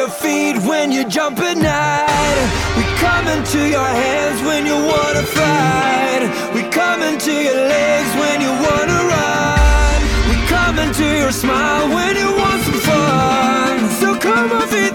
your feet when you jump at night. We come into your hands when you wanna fight. We come into your legs when you wanna run. We come into your smile when you want some fun. So come on, feel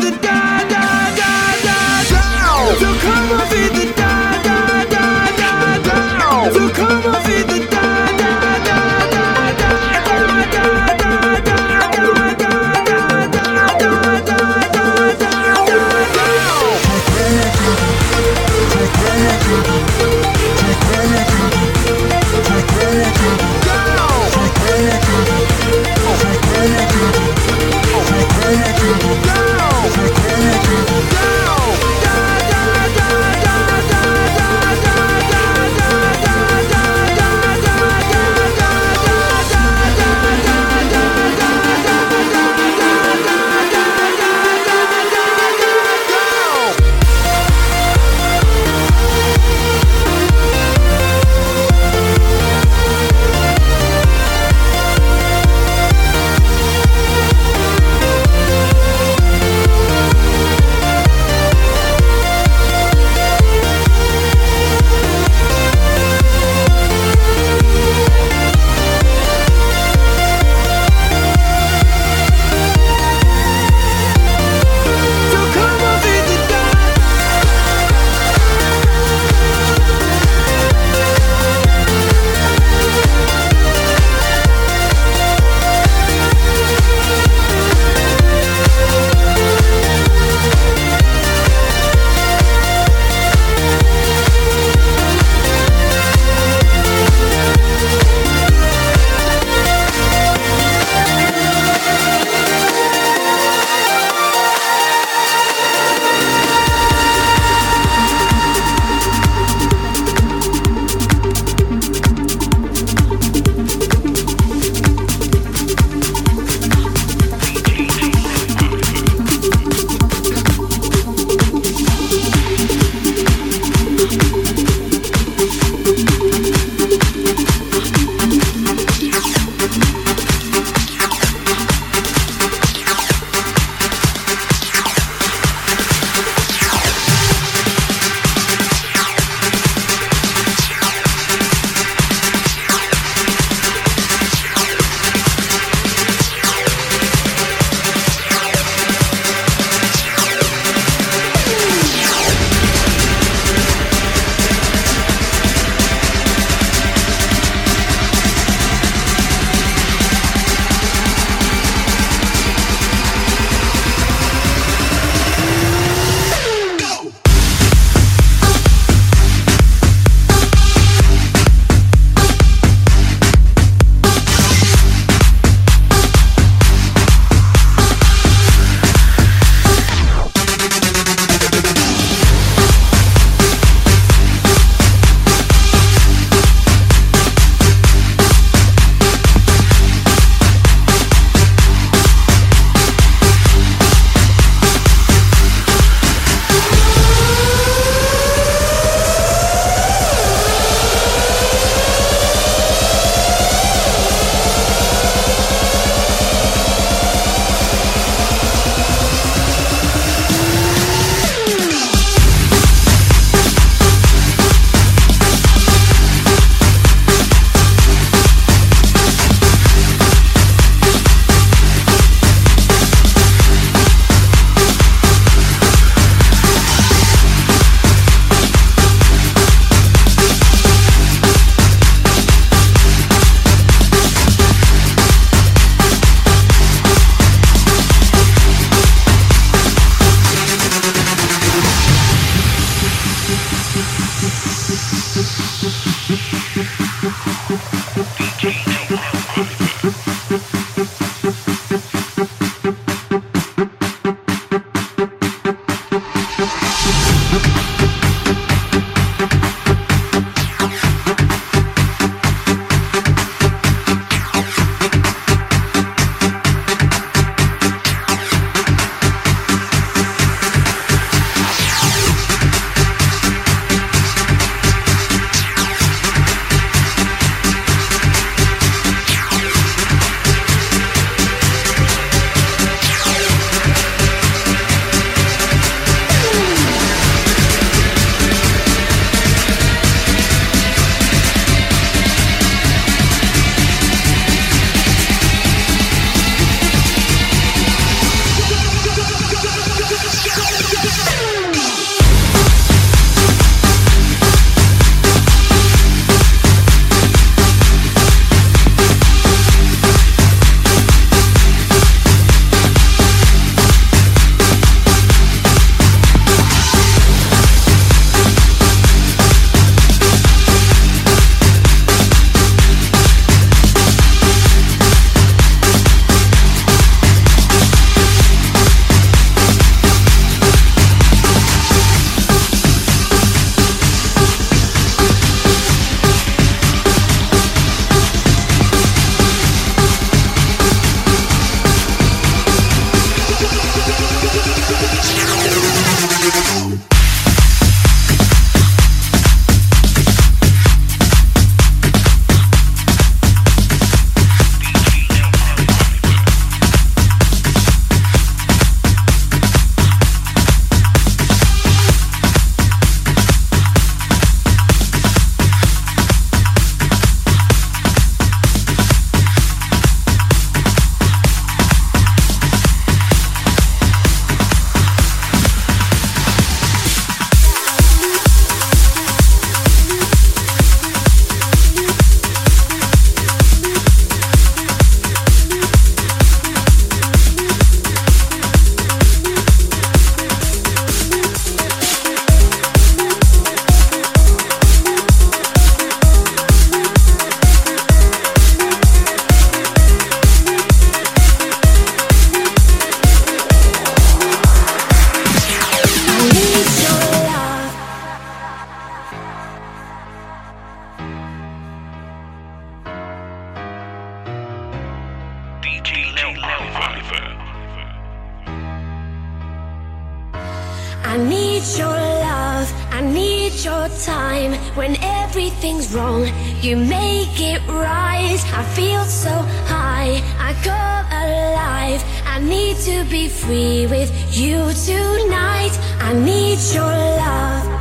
I need your love, I need your time. When everything's wrong, you make it right. I feel so high, I go alive. I need to be free with you tonight. I need your love.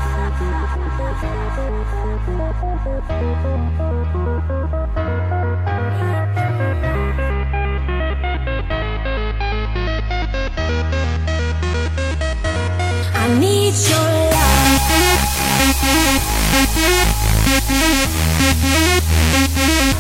Thank you.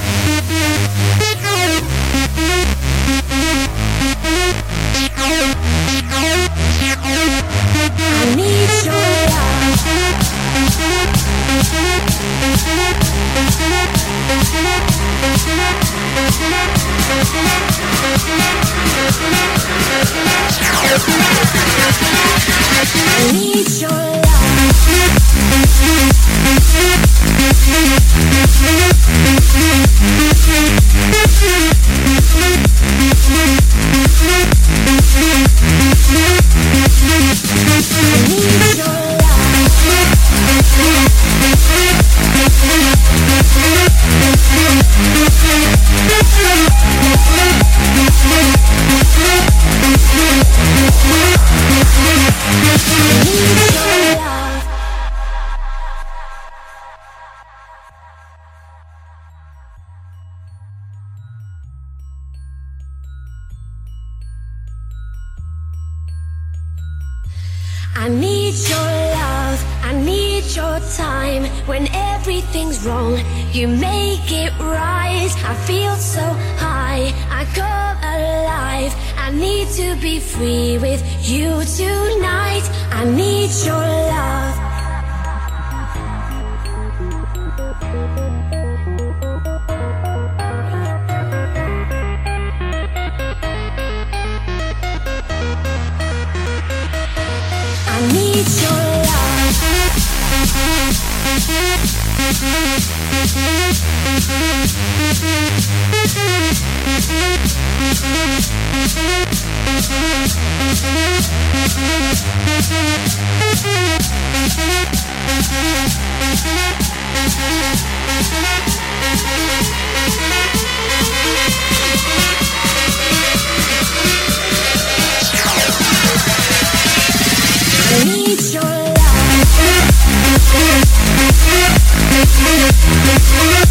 Are you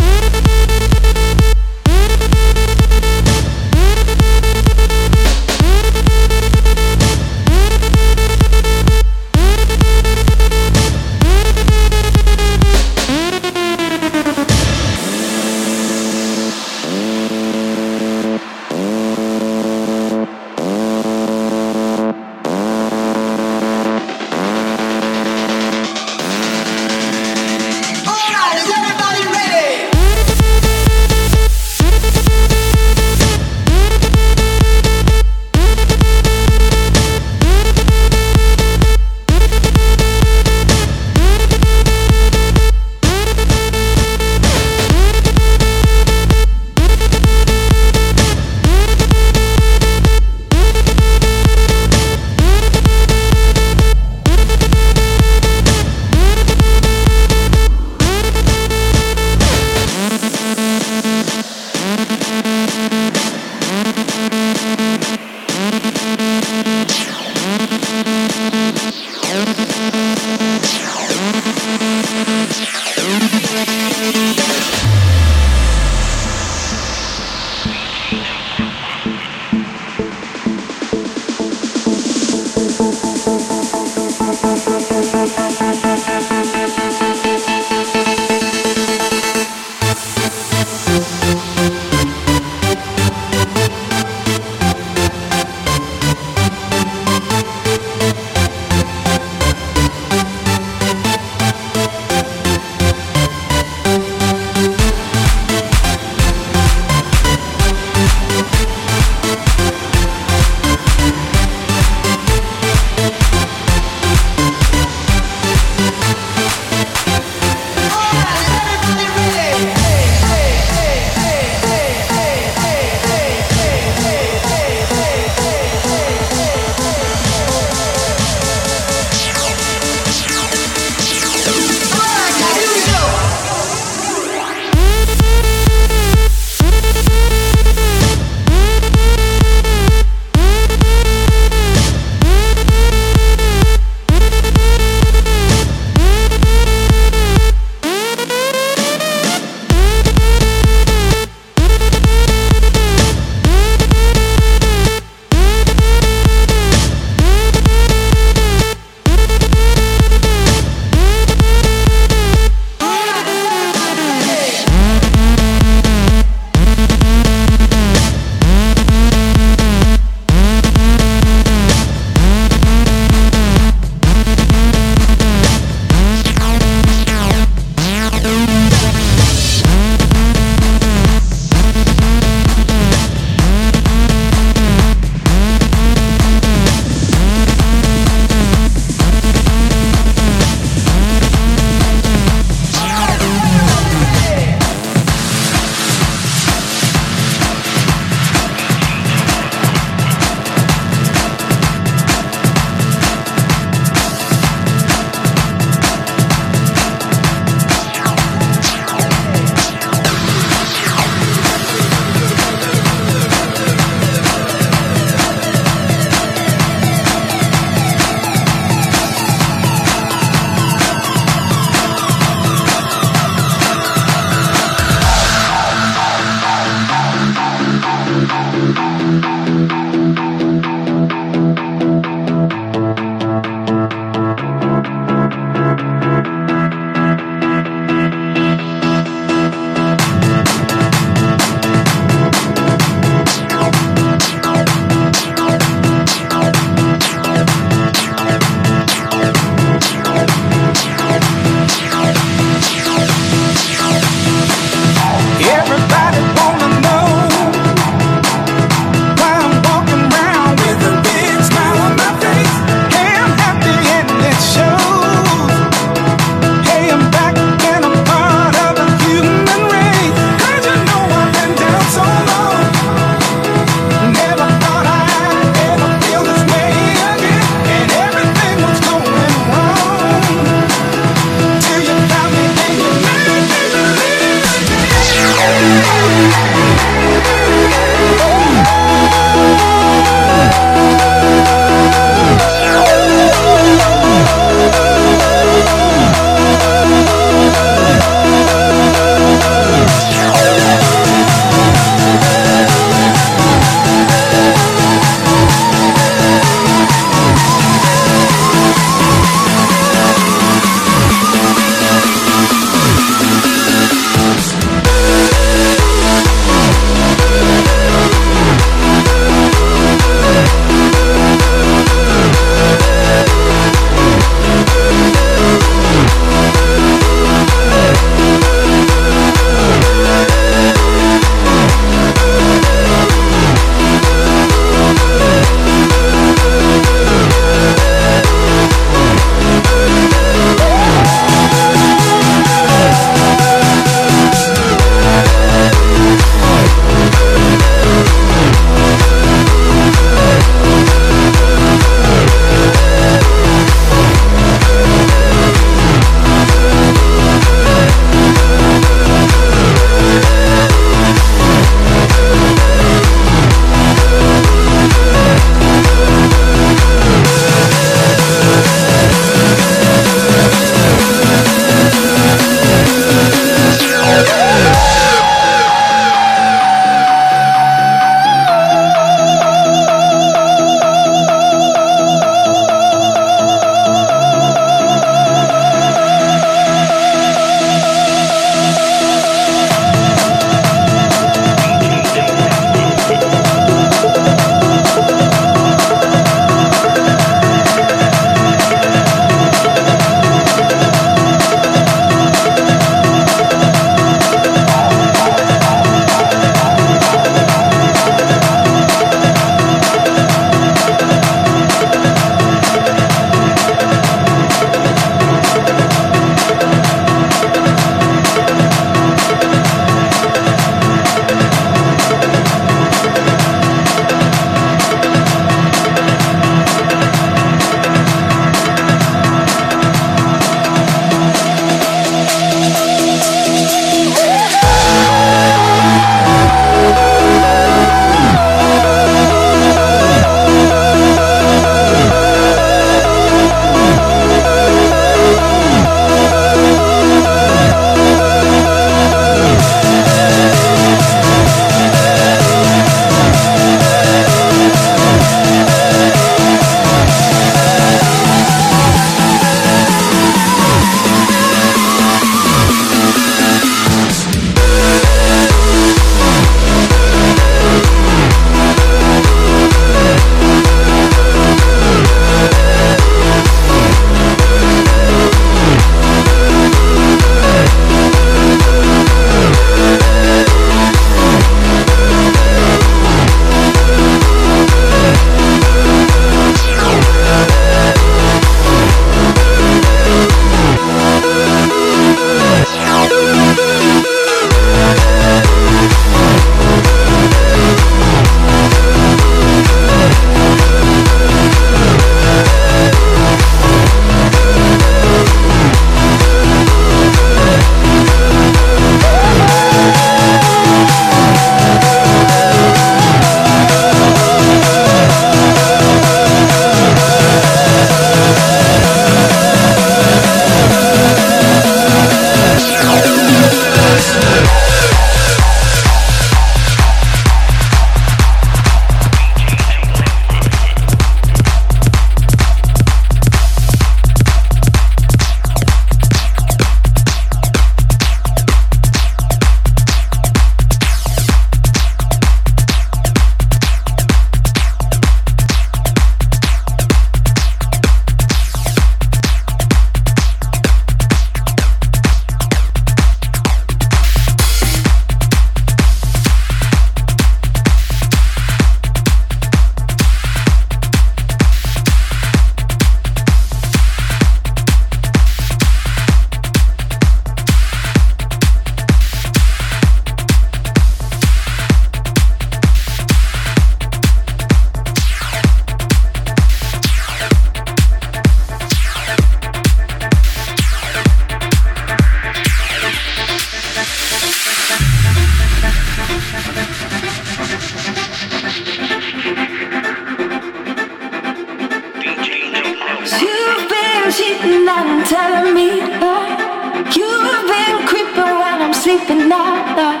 telling me that you've been creeping when I'm sleeping at night.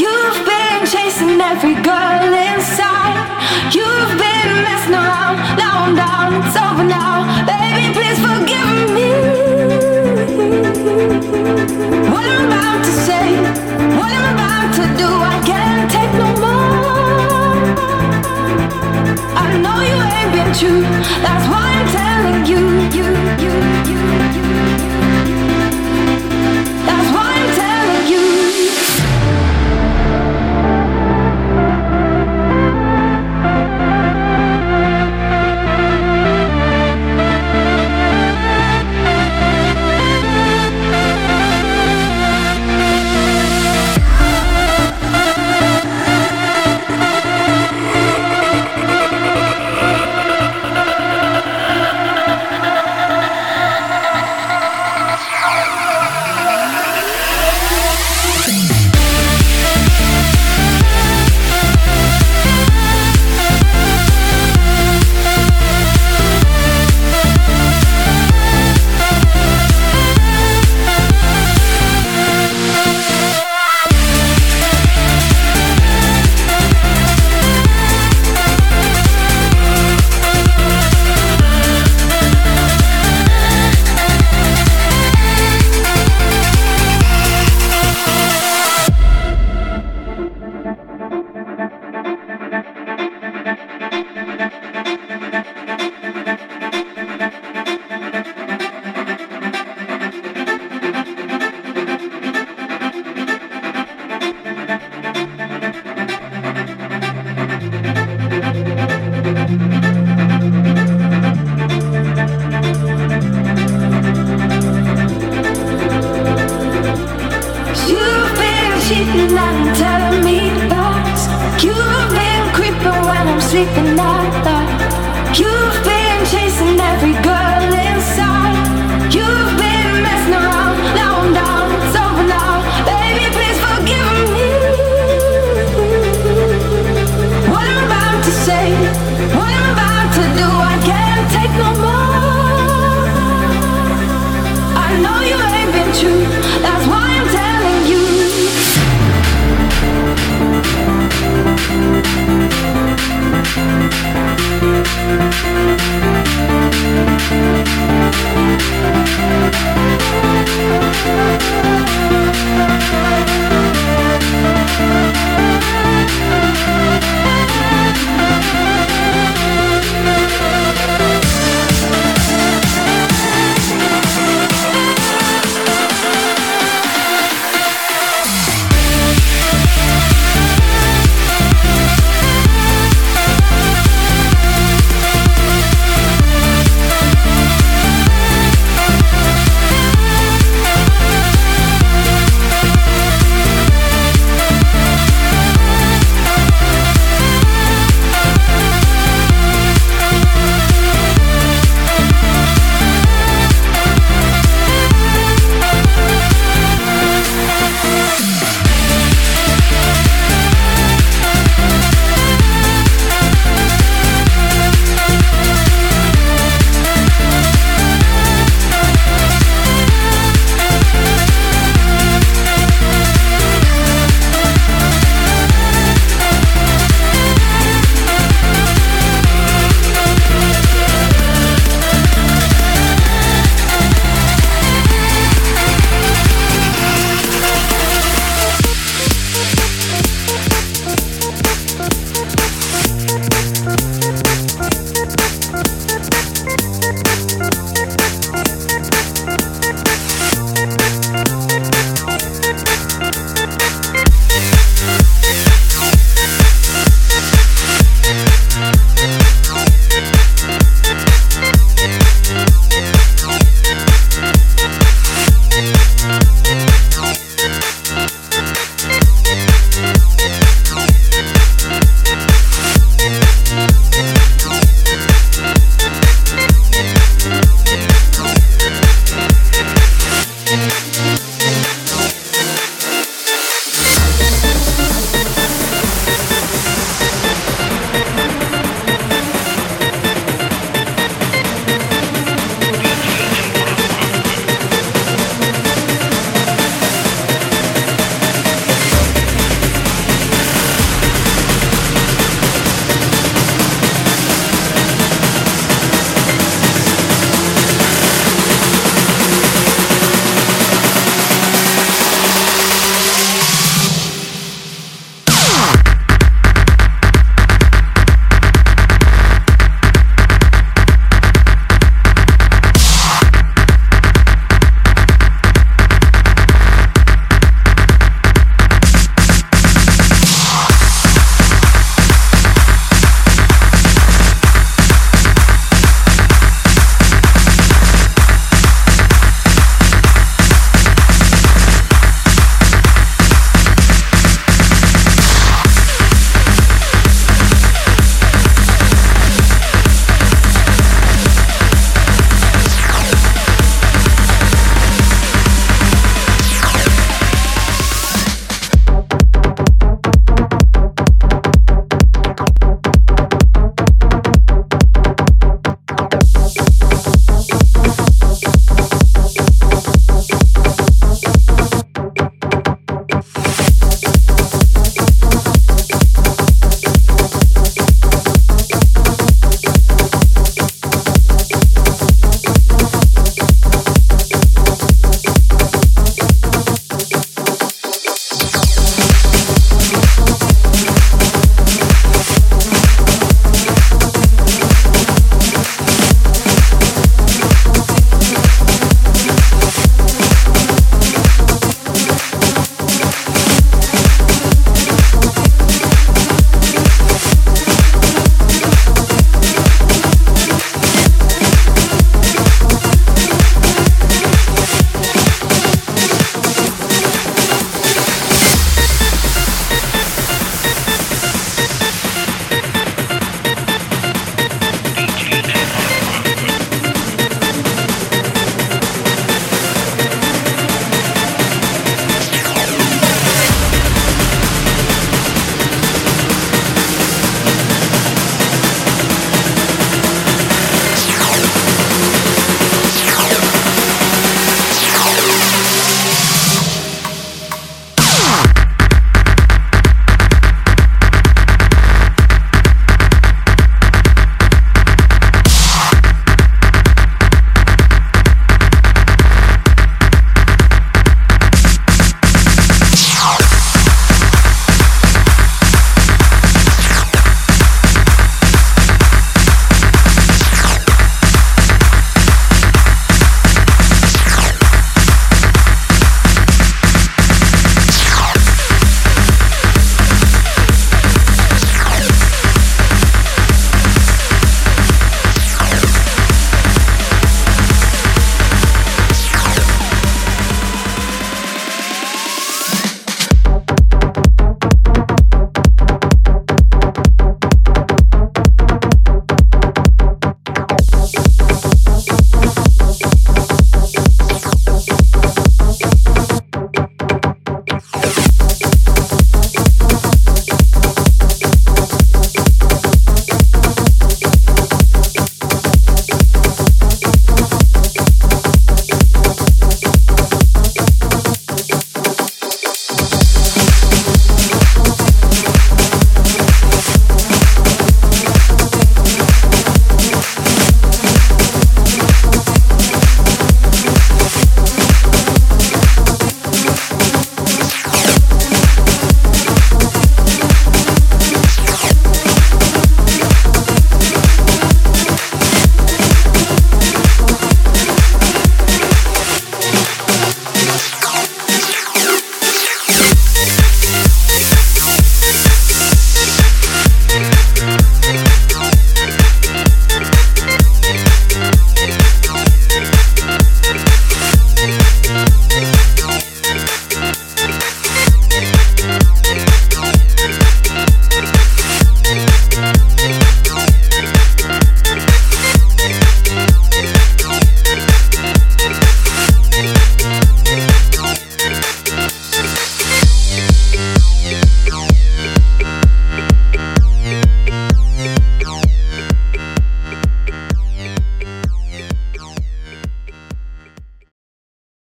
You've been chasing every girl inside. You've been messing around. Now I'm down. It's over now, baby. Please forgive me. What I'm about to say, what I'm about to do, I can't take no more. I know you ain't been true. That's why I'm telling you, you, you, you,